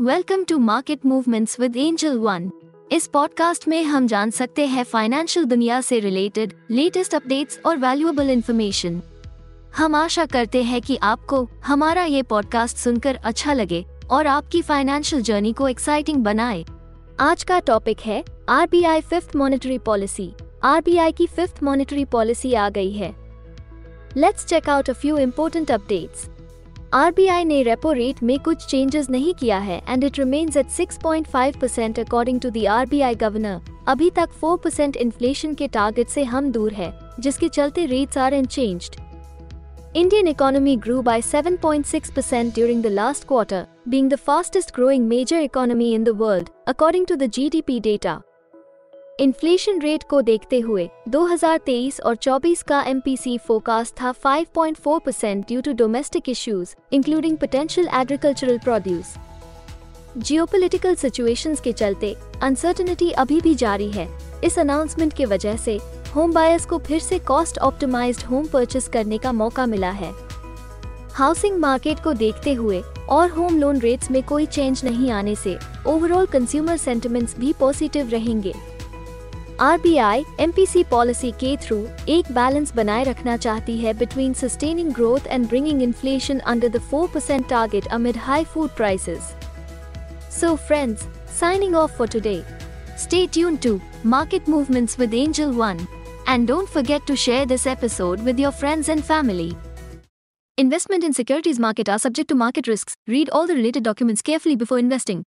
Welcome to market movements with Angel One इस podcast में हम जान सकते हैं फाइनेंशियल दुनिया से रिलेटेड लेटेस्ट अपडेट्स और वैल्यूएबल इंफॉर्मेशन हम आशा करते हैं कि आपको हमारा ये पॉडकास्ट सुनकर अच्छा लगे और आपकी फाइनेंशियल जर्नी को एक्साइटिंग बनाए। आज का टॉपिक है RBI fifth monetary policy RBI की फिफ्थ मॉनिटरी पॉलिसी आ गई है। Let's check out a few important updates RBI ने रेपो रेट में कुछ चेंजेस नहीं किया है and it remains at 6.5 percent according to the R governor अभी तक 4 परसेंट इन्फ्लेशन के टारगेट से हम दूर है, जिसके चलते rates are and changed Indian economy grow by 7.6 percent during the last quarter being the fastest growing major economy in the world according to the GDP data inflation rate को देखते हुए 2023 और 24 का एमपीसी फोकास्ट था 5.4 percent due to domestic issues including potential agricultural produce geopolitical situations के चलते uncertainty अभी भी जारी है। इस अनाउंसमेंट के वजह से होम बायर्स को फिर से कॉस्ट ऑप्टिमाइज्ड होम परचेस करने का मौका मिला है। हाउसिंग मार्केट को देखते हुए और होम लोन रेट्स में कोई चेंज नहीं आने से ओवरऑल कंज्यूमर सेंटिमेंट्स भी पॉजिटिव रहेंगे। आरबीआई एमपीसी पॉलिसी के थ्रू एक बैलेंस बनाए रखना चाहती है between sustaining growth and bringing inflation under the 4% target amid high food prices so friends signing off for today. Stay tuned to Market Movements with Angel One. And don't forget to share this episode with your friends and family. Investment in securities market are subject to market risks. Read all the related documents carefully before investing.